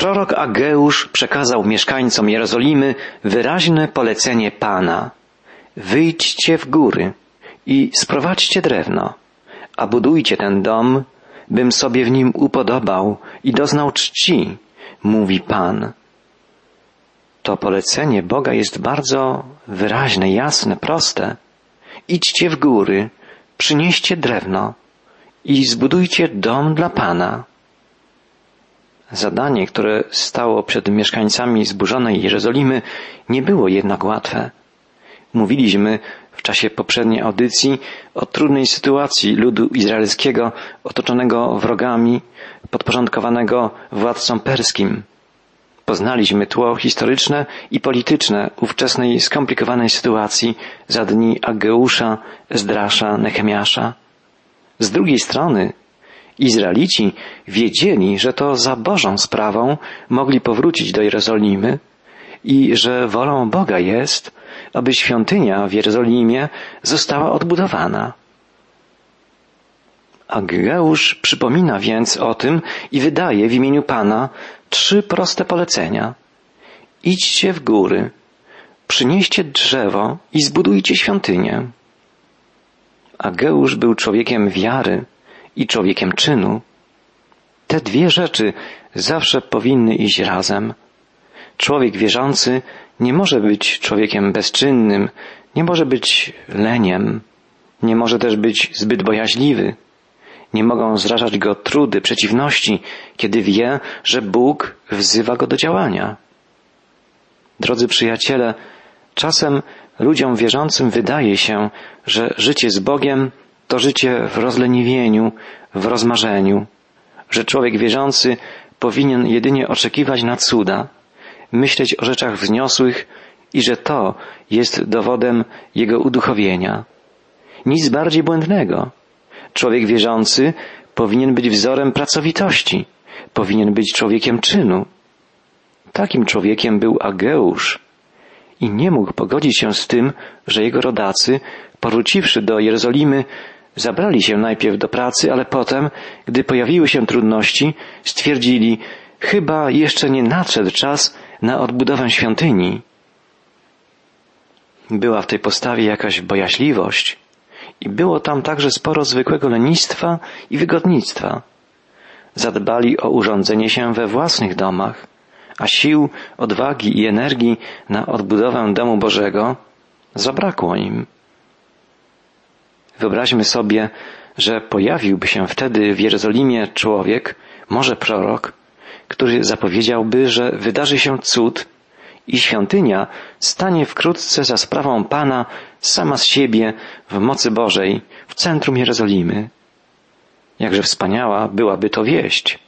Prorok Ageusz przekazał mieszkańcom Jerozolimy wyraźne polecenie Pana. Wyjdźcie w góry i sprowadźcie drewno, a budujcie ten dom, bym sobie w nim upodobał i doznał czci, mówi Pan. To polecenie Boga jest bardzo wyraźne, jasne, proste. Idźcie w góry, przynieście drewno i zbudujcie dom dla Pana. Zadanie, które stało przed mieszkańcami zburzonej Jerozolimy, nie było jednak łatwe. Mówiliśmy w czasie poprzedniej audycji o trudnej sytuacji ludu izraelskiego otoczonego wrogami, podporządkowanego władcom perskim. Poznaliśmy tło historyczne i polityczne ówczesnej skomplikowanej sytuacji za dni Ageusza, Ezdrasza, Nehemiasza. Z drugiej strony Izraelici wiedzieli, że to za Bożą sprawą mogli powrócić do Jerozolimy i że wolą Boga jest, aby świątynia w Jerozolimie została odbudowana. Ageusz przypomina więc o tym i wydaje w imieniu Pana trzy proste polecenia. Idźcie w góry, przynieście drzewo i zbudujcie świątynię. Ageusz był człowiekiem wiary i człowiekiem czynu. Te dwie rzeczy zawsze powinny iść razem. Człowiek wierzący nie może być człowiekiem bezczynnym, nie może być leniem, nie może też być zbyt bojaźliwy. Nie mogą zrażać go trudy, przeciwności, kiedy wie, że Bóg wzywa go do działania. Drodzy przyjaciele, czasem ludziom wierzącym wydaje się, że życie z Bogiem to życie w rozleniwieniu, w rozmarzeniu, że człowiek wierzący powinien jedynie oczekiwać na cuda, myśleć o rzeczach wzniosłych i że to jest dowodem jego uduchowienia. Nic bardziej błędnego. Człowiek wierzący powinien być wzorem pracowitości, powinien być człowiekiem czynu. Takim człowiekiem był Ageusz i nie mógł pogodzić się z tym, że jego rodacy, powróciwszy do Jerozolimy, zabrali się najpierw do pracy, ale potem, gdy pojawiły się trudności, stwierdzili, chyba jeszcze nie nadszedł czas na odbudowę świątyni. Była w tej postawie jakaś bojaźliwość i było tam także sporo zwykłego lenistwa i wygodnictwa. Zadbali o urządzenie się we własnych domach, a sił, odwagi i energii na odbudowę domu Bożego zabrakło im. Wyobraźmy sobie, że pojawiłby się wtedy w Jerozolimie człowiek, może prorok, który zapowiedziałby, że wydarzy się cud i świątynia stanie wkrótce za sprawą Pana sama z siebie w mocy Bożej w centrum Jerozolimy. Jakże wspaniała byłaby to wieść.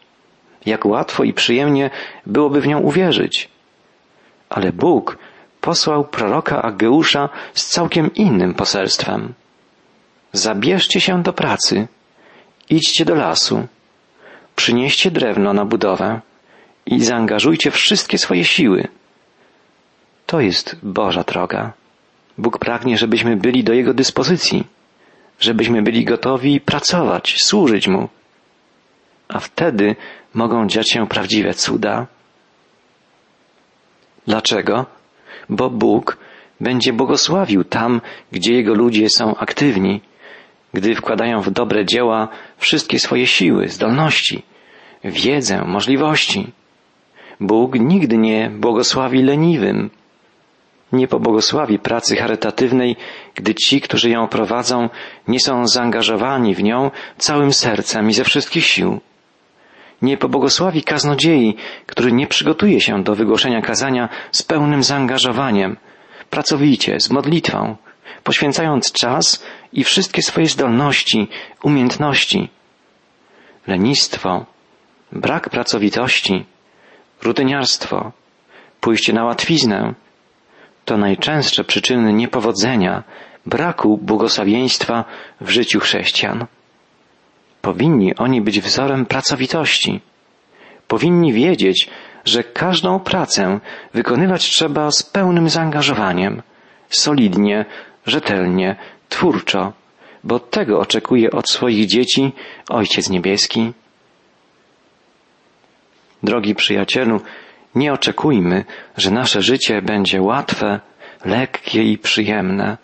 Jak łatwo i przyjemnie byłoby w nią uwierzyć. Ale Bóg posłał proroka Ageusza z całkiem innym poselstwem. Zabierzcie się do pracy, idźcie do lasu, przynieście drewno na budowę i zaangażujcie wszystkie swoje siły. To jest Boża droga. Bóg pragnie, żebyśmy byli do Jego dyspozycji, żebyśmy byli gotowi pracować, służyć Mu. A wtedy mogą dziać się prawdziwe cuda. Dlaczego? Bo Bóg będzie błogosławił tam, gdzie Jego ludzie są aktywni, gdy wkładają w dobre dzieła wszystkie swoje siły, zdolności, wiedzę, możliwości. Bóg nigdy nie błogosławi leniwym. Nie pobłogosławi pracy charytatywnej, gdy ci, którzy ją prowadzą, nie są zaangażowani w nią całym sercem i ze wszystkich sił. Nie pobłogosławi kaznodziei, który nie przygotuje się do wygłoszenia kazania z pełnym zaangażowaniem, pracowicie, z modlitwą, poświęcając czas i wszystkie swoje zdolności, umiejętności. Lenistwo, brak pracowitości, rutyniarstwo, pójście na łatwiznę to najczęstsze przyczyny niepowodzenia, braku błogosławieństwa w życiu chrześcijan. Powinni oni być wzorem pracowitości. Powinni wiedzieć, że każdą pracę wykonywać trzeba z pełnym zaangażowaniem, solidnie, rzetelnie, twórczo, bo tego oczekuje od swoich dzieci Ojciec Niebieski. Drogi przyjacielu, nie oczekujmy, że nasze życie będzie łatwe, lekkie i przyjemne,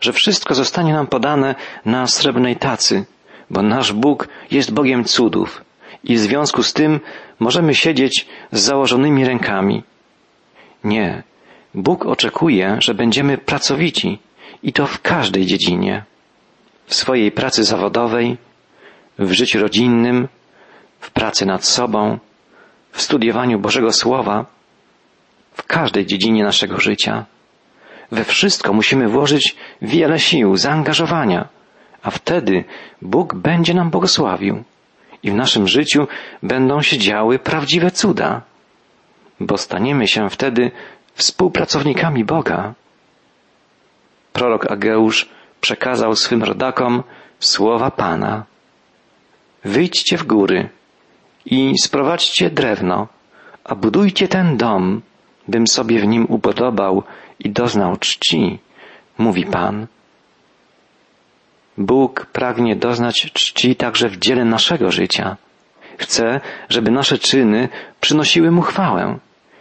że wszystko zostanie nam podane na srebrnej tacy, bo nasz Bóg jest Bogiem cudów i w związku z tym możemy siedzieć z założonymi rękami. Nie. Bóg oczekuje, że będziemy pracowici i to w każdej dziedzinie. W swojej pracy zawodowej, w życiu rodzinnym, w pracy nad sobą, w studiowaniu Bożego Słowa, w każdej dziedzinie naszego życia. We wszystko musimy włożyć wiele sił, zaangażowania, a wtedy Bóg będzie nam błogosławił i w naszym życiu będą się działy prawdziwe cuda, bo staniemy się wtedy współpracownikami Boga. Prorok Ageusz przekazał swym rodakom słowa Pana. Wyjdźcie w góry i sprowadźcie drewno, a budujcie ten dom, bym sobie w nim upodobał i doznał czci, mówi Pan. Bóg pragnie doznać czci także w dziele naszego życia. Chce, żeby nasze czyny przynosiły Mu chwałę,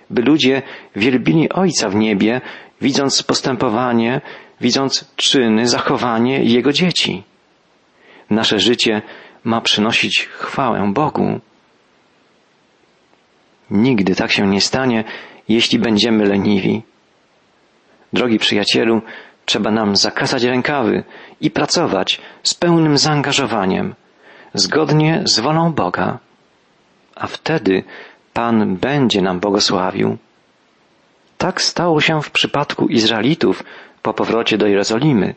by ludzie wielbili Ojca w niebie, widząc postępowanie, widząc czyny, zachowanie Jego dzieci. Nasze życie ma przynosić chwałę Bogu. Nigdy tak się nie stanie, jeśli będziemy leniwi. Drogi przyjacielu, trzeba nam zakasać rękawy i pracować z pełnym zaangażowaniem, zgodnie z wolą Boga. A wtedy Pan będzie nam błogosławił. Tak stało się w przypadku Izraelitów po powrocie do Jerozolimy,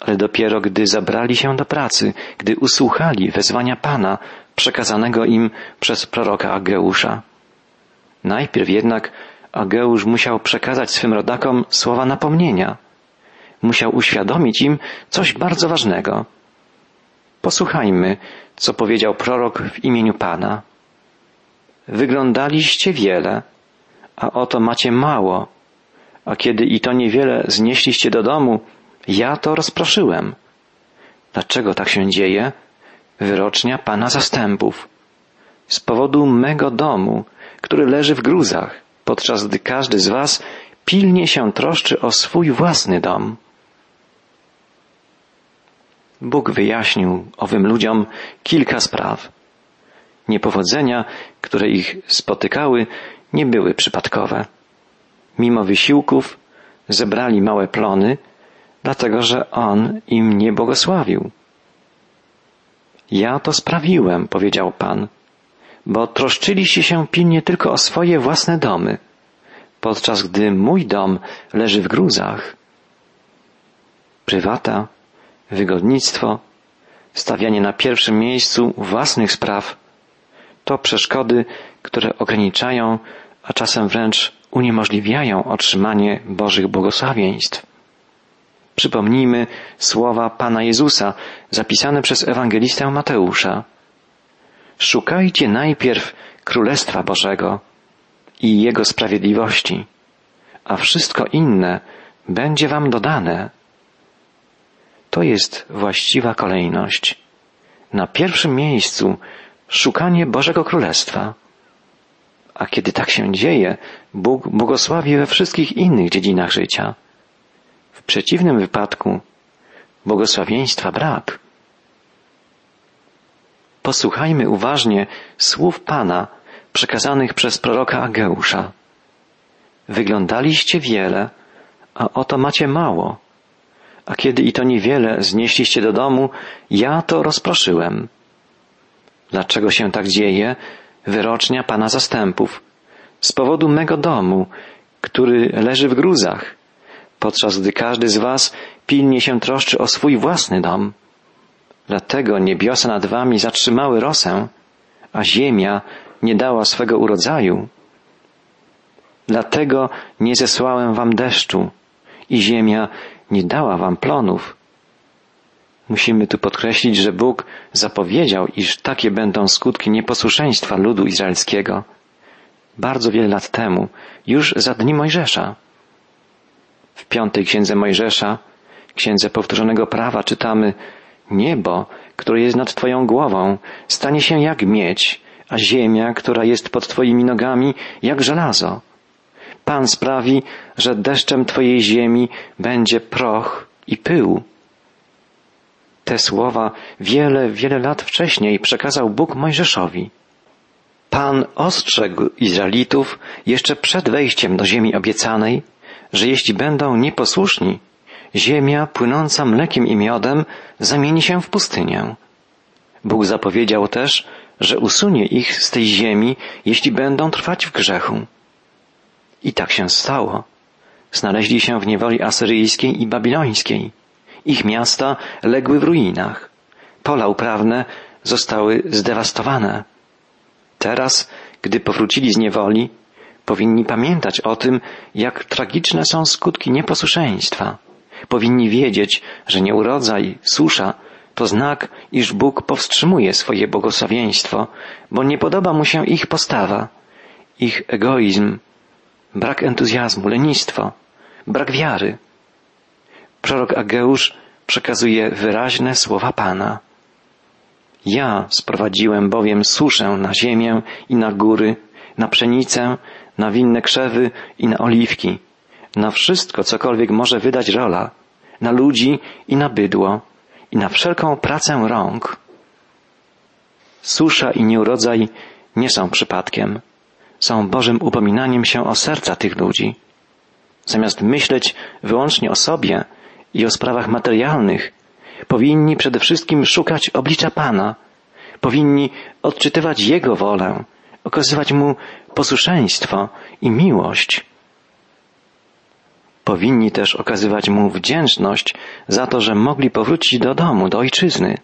ale dopiero gdy zabrali się do pracy, gdy usłuchali wezwania Pana przekazanego im przez proroka Ageusza. Najpierw jednak Ageusz musiał przekazać swym rodakom słowa napomnienia. Musiał uświadomić im coś bardzo ważnego. Posłuchajmy, co powiedział prorok w imieniu Pana. Wyglądaliście wiele, a oto macie mało, a kiedy i to niewiele znieśliście do domu, ja to rozproszyłem. Dlaczego tak się dzieje? Wyrocznia Pana zastępów. Z powodu mego domu, który leży w gruzach, podczas gdy każdy z Was pilnie się troszczy o swój własny dom. Bóg wyjaśnił owym ludziom kilka spraw. Niepowodzenia, które ich spotykały, nie były przypadkowe. Mimo wysiłków zebrali małe plony, dlatego że On im nie błogosławił. Ja to sprawiłem, powiedział Pan, bo troszczyliście się pilnie tylko o swoje własne domy, podczas gdy mój dom leży w gruzach. Prywata, wygodnictwo, stawianie na pierwszym miejscu własnych spraw to przeszkody, które ograniczają, a czasem wręcz uniemożliwiają otrzymanie Bożych błogosławieństw. Przypomnijmy słowa Pana Jezusa zapisane przez ewangelistę Mateusza. Szukajcie najpierw Królestwa Bożego i Jego sprawiedliwości, a wszystko inne będzie Wam dodane. To jest właściwa kolejność. Na pierwszym miejscu szukanie Bożego Królestwa. A kiedy tak się dzieje, Bóg błogosławi we wszystkich innych dziedzinach życia. W przeciwnym wypadku błogosławieństwa brak. Posłuchajmy uważnie słów Pana przekazanych przez proroka Ageusza. Wyglądaliście wiele, a oto macie mało. A kiedy i to niewiele znieśliście do domu, ja to rozproszyłem. Dlaczego się tak dzieje? Wyrocznia Pana zastępów. Z powodu mego domu, który leży w gruzach, podczas gdy każdy z Was pilnie się troszczy o swój własny dom. Dlatego niebiosa nad wami zatrzymały rosę, a ziemia nie dała swego urodzaju. Dlatego nie zesłałem wam deszczu i ziemia nie dała wam plonów. Musimy tu podkreślić, że Bóg zapowiedział, iż takie będą skutki nieposłuszeństwa ludu izraelskiego. Bardzo wiele lat temu, już za dni Mojżesza. W piątej księdze Mojżesza, księdze powtórzonego prawa czytamy, Niebo, które jest nad Twoją głową, stanie się jak miedź, a ziemia, która jest pod Twoimi nogami, jak żelazo. Pan sprawi, że deszczem Twojej ziemi będzie proch i pył. Te słowa wiele, wiele lat wcześniej przekazał Bóg Mojżeszowi. Pan ostrzegł Izraelitów jeszcze przed wejściem do ziemi obiecanej, że jeśli będą nieposłuszni, ziemia płynąca mlekiem i miodem zamieni się w pustynię. Bóg zapowiedział też, że usunie ich z tej ziemi, jeśli będą trwać w grzechu. I tak się stało. Znaleźli się w niewoli asyryjskiej i babilońskiej. Ich miasta legły w ruinach. Pola uprawne zostały zdewastowane. Teraz, gdy powrócili z niewoli, powinni pamiętać o tym, jak tragiczne są skutki nieposłuszeństwa. Powinni wiedzieć, że nieurodzaj, susza to znak, iż Bóg powstrzymuje swoje błogosławieństwo, bo nie podoba mu się ich postawa, ich egoizm, brak entuzjazmu, lenistwo, brak wiary. Prorok Ageusz przekazuje wyraźne słowa Pana. Ja sprowadziłem bowiem suszę na ziemię i na góry, na pszenicę, na winne krzewy i na oliwki, na wszystko, cokolwiek może wydać rola, na ludzi i na bydło, i na wszelką pracę rąk. Susza i nieurodzaj nie są przypadkiem, są Bożym upominaniem się o serca tych ludzi. Zamiast myśleć wyłącznie o sobie i o sprawach materialnych, powinni przede wszystkim szukać oblicza Pana, powinni odczytywać Jego wolę, okazywać Mu posłuszeństwo i miłość. Powinni też okazywać Mu wdzięczność za to, że mogli powrócić do domu, do ojczyzny.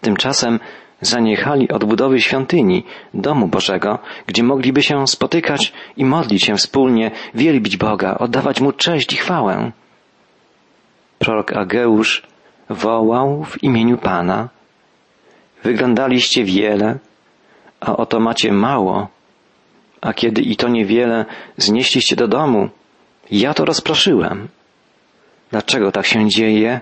Tymczasem zaniechali odbudowy świątyni, domu Bożego, gdzie mogliby się spotykać i modlić się wspólnie, wielbić Boga, oddawać Mu cześć i chwałę. Prorok Ageusz wołał w imieniu Pana. Wyglądaliście wiele, a oto macie mało, a kiedy i to niewiele znieśliście do domu, ja to rozproszyłem. Dlaczego tak się dzieje?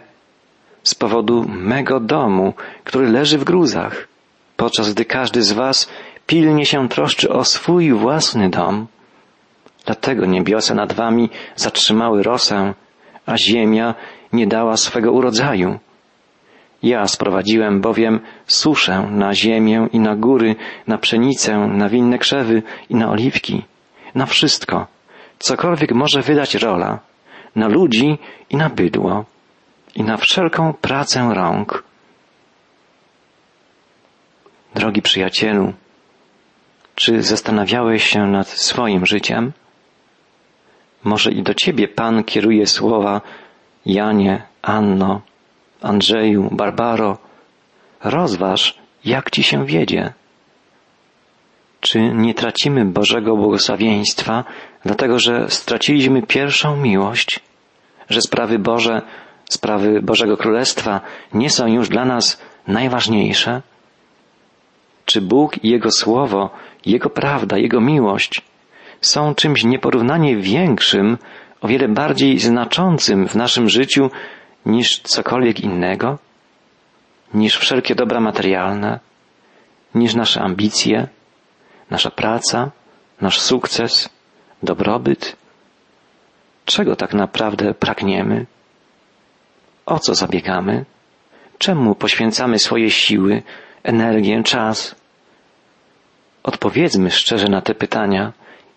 Z powodu mego domu, który leży w gruzach, podczas gdy każdy z was pilnie się troszczy o swój własny dom. Dlatego niebiosa nad wami zatrzymały rosę, a ziemia nie dała swego urodzaju. Ja sprowadziłem bowiem suszę na ziemię i na góry, na pszenicę, na winne krzewy i na oliwki, na wszystko, cokolwiek może wydać rola, na ludzi i na bydło, i na wszelką pracę rąk. Drogi przyjacielu, czy zastanawiałeś się nad swoim życiem? Może i do ciebie Pan kieruje słowa Janie, Anno, Andrzeju, Barbaro. Rozważ, jak ci się wiedzie. Czy nie tracimy Bożego błogosławieństwa, dlatego że straciliśmy pierwszą miłość, że sprawy Boże, sprawy Bożego Królestwa nie są już dla nas najważniejsze? Czy Bóg i Jego Słowo, Jego prawda, Jego miłość są czymś nieporównanie większym, o wiele bardziej znaczącym w naszym życiu niż cokolwiek innego? Niż wszelkie dobra materialne? Niż nasze ambicje? nasza praca, nasz sukces, dobrobyt? Czego tak naprawdę pragniemy? O co zabiegamy? Czemu poświęcamy swoje siły, energię, czas? Odpowiedzmy szczerze na te pytania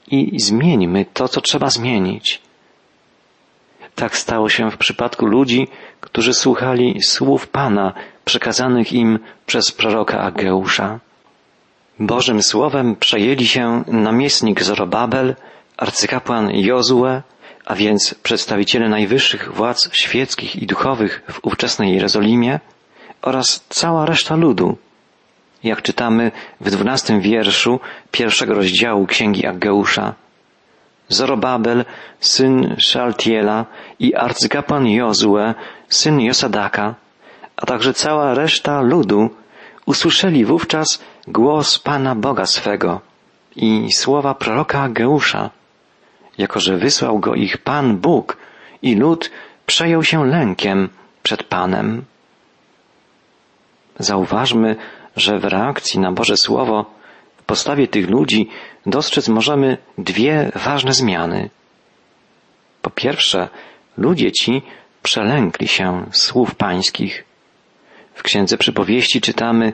i zmieńmy to, co trzeba zmienić. Tak stało się w przypadku ludzi, którzy słuchali słów Pana przekazanych im przez proroka Ageusza. Bożym Słowem przejęli się namiestnik Zorobabel, arcykapłan Jozue, a więc przedstawiciele najwyższych władz świeckich i duchowych w ówczesnej Jerozolimie oraz cała reszta ludu. Jak czytamy w dwunastym wierszu pierwszego rozdziału Księgi Aggeusza. Zorobabel, syn Szaltiela i arcykapłan Jozue, syn Josadaka, a także cała reszta ludu usłyszeli wówczas głos Pana Boga swego i słowa proroka Geusza, jako że wysłał go ich Pan Bóg i lud przejął się lękiem przed Panem. Zauważmy, że w reakcji na Boże Słowo postawie tych ludzi dostrzec możemy dwie ważne zmiany. Po pierwsze, ludzie ci przelękli się słów pańskich. W Księdze Przypowieści czytamy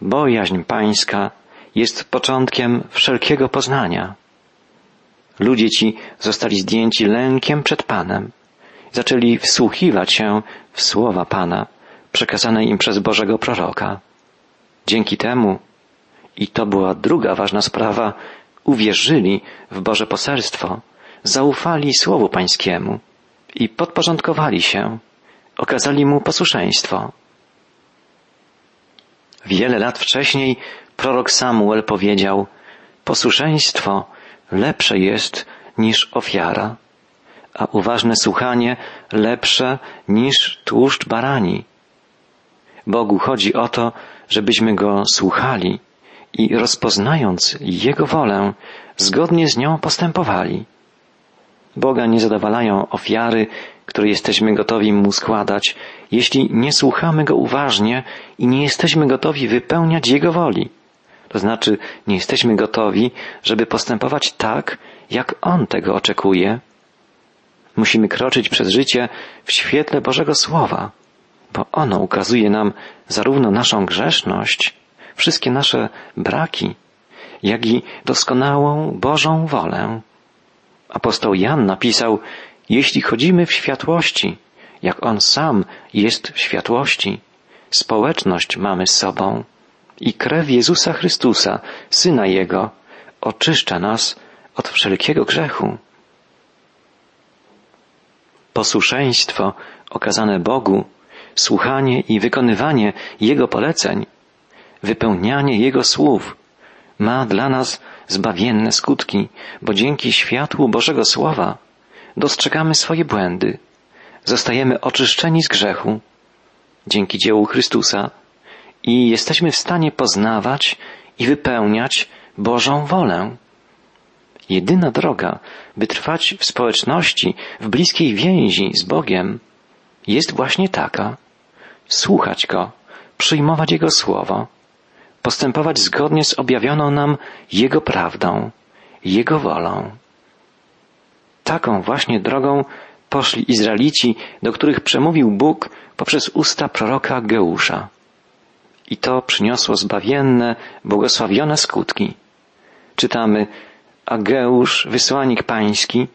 Bojaźń pańska jest początkiem wszelkiego poznania. Ludzie ci zostali zdjęci lękiem przed Panem. Zaczęli wsłuchiwać się w słowa Pana, przekazane im przez Bożego proroka. Dzięki temu, i to była druga ważna sprawa, uwierzyli w Boże poselstwo, zaufali Słowu Pańskiemu i podporządkowali się, okazali Mu posłuszeństwo. Wiele lat wcześniej prorok Samuel powiedział, posłuszeństwo lepsze jest niż ofiara, a uważne słuchanie lepsze niż tłuszcz barani. Bogu chodzi o to, żebyśmy Go słuchali i rozpoznając Jego wolę, zgodnie z nią postępowali. Boga nie zadowalają ofiary, które jesteśmy gotowi Mu składać, jeśli nie słuchamy Go uważnie i nie jesteśmy gotowi wypełniać Jego woli. To znaczy, nie jesteśmy gotowi, żeby postępować tak, jak On tego oczekuje. Musimy kroczyć przez życie w świetle Bożego Słowa, bo ono ukazuje nam zarówno naszą grzeszność, wszystkie nasze braki, jak i doskonałą Bożą wolę. Apostoł Jan napisał, jeśli chodzimy w światłości, jak On sam jest w światłości, społeczność mamy z sobą i krew Jezusa Chrystusa, Syna Jego, oczyszcza nas od wszelkiego grzechu. Posłuszeństwo okazane Bogu, słuchanie i wykonywanie Jego poleceń, wypełnianie Jego słów ma dla nas zbawienne skutki, bo dzięki światłu Bożego Słowa dostrzegamy swoje błędy, zostajemy oczyszczeni z grzechu dzięki dziełu Chrystusa i jesteśmy w stanie poznawać i wypełniać Bożą wolę. Jedyna droga, by trwać w społeczności, w bliskiej więzi z Bogiem, jest właśnie taka. Słuchać Go, przyjmować Jego słowo, postępować zgodnie z objawioną nam Jego prawdą, Jego wolą. Taką właśnie drogą poszli Izraelici, do których przemówił Bóg poprzez usta proroka Geusza. I to przyniosło zbawienne, błogosławione skutki. Czytamy, a Geusz, wysłannik pański,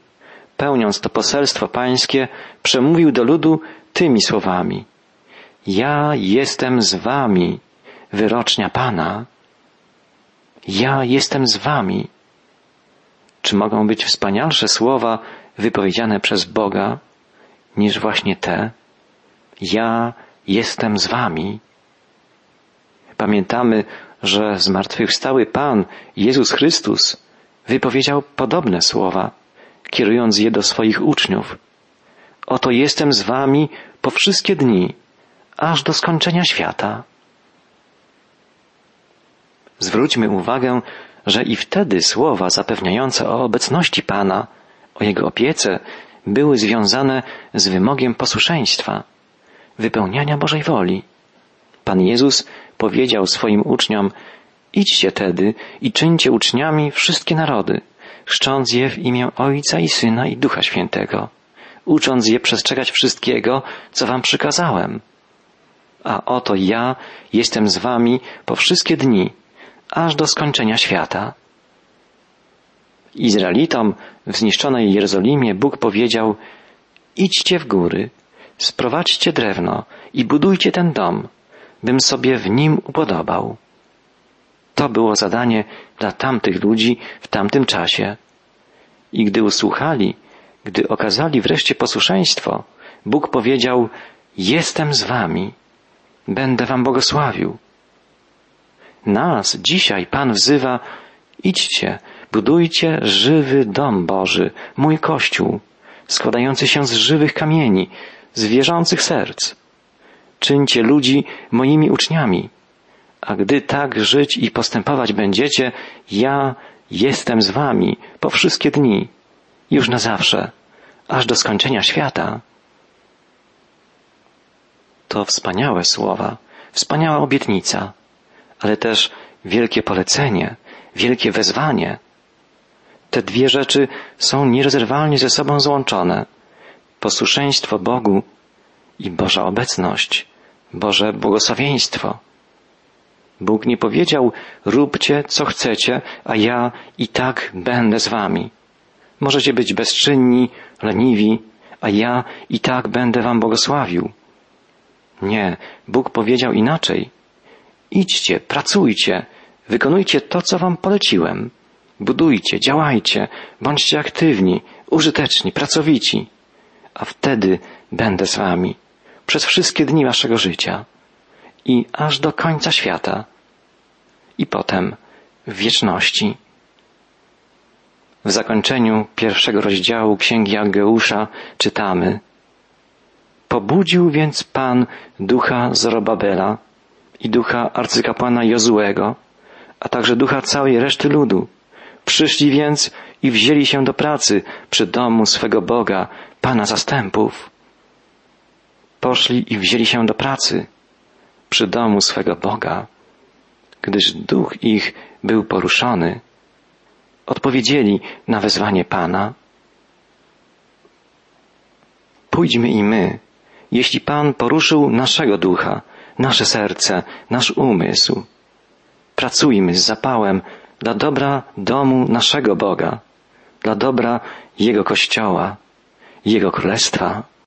pełniąc to poselstwo pańskie, przemówił do ludu tymi słowami. Ja jestem z wami, wyrocznia Pana. Ja jestem z wami. Czy mogą być wspanialsze słowa wypowiedziane przez Boga niż właśnie te? Ja jestem z wami. Pamiętamy, że zmartwychwstały Pan, Jezus Chrystus, wypowiedział podobne słowa, kierując je do swoich uczniów. Oto jestem z wami po wszystkie dni, aż do skończenia świata. Zwróćmy uwagę, że i wtedy słowa zapewniające o obecności Pana, o Jego opiece, były związane z wymogiem posłuszeństwa, wypełniania Bożej woli. Pan Jezus powiedział swoim uczniom, idźcie tedy i czyńcie uczniami wszystkie narody, chrzcząc je w imię Ojca i Syna i Ducha Świętego, ucząc je przestrzegać wszystkiego, co wam przykazałem. A oto ja jestem z wami po wszystkie dni, aż do skończenia świata. Izraelitom w zniszczonej Jerozolimie Bóg powiedział, idźcie w góry, sprowadźcie drewno i budujcie ten dom, bym sobie w nim upodobał. To było zadanie dla tamtych ludzi w tamtym czasie. I gdy usłuchali, gdy okazali wreszcie posłuszeństwo, Bóg powiedział, jestem z wami, będę wam błogosławił. Nas dzisiaj Pan wzywa, idźcie, budujcie żywy dom Boży, mój Kościół, składający się z żywych kamieni, z wierzących serc. Czyńcie ludzi moimi uczniami. A gdy tak żyć i postępować będziecie, ja jestem z wami po wszystkie dni, już na zawsze, aż do skończenia świata. To wspaniałe słowa, wspaniała obietnica ale też wielkie polecenie, wielkie wezwanie. Te dwie rzeczy są nierozerwalnie ze sobą złączone. Posłuszeństwo Bogu i Boża obecność, Boże błogosławieństwo. Bóg nie powiedział, róbcie co chcecie, a ja i tak będę z wami. Możecie być bezczynni, leniwi, a ja i tak będę wam błogosławił. Nie, Bóg powiedział inaczej. Idźcie, pracujcie, wykonujcie to, co wam poleciłem. Budujcie, działajcie, bądźcie aktywni, użyteczni, pracowici, a wtedy będę z wami przez wszystkie dni waszego życia i aż do końca świata i potem w wieczności. W zakończeniu pierwszego rozdziału Księgi Ageusza czytamy Pobudził więc Pan ducha Zorobabela i ducha arcykapłana Jozułego, a także ducha całej reszty ludu. Przyszli więc i wzięli się do pracy przy domu swego Boga, Pana zastępów. Poszli i wzięli się do pracy przy domu swego Boga, gdyż duch ich był poruszony. Odpowiedzieli na wezwanie Pana. Pójdźmy i my, jeśli Pan poruszył naszego ducha, nasze serce, nasz umysł. Pracujmy z zapałem dla dobra domu naszego Boga, dla dobra Jego Kościoła, Jego Królestwa.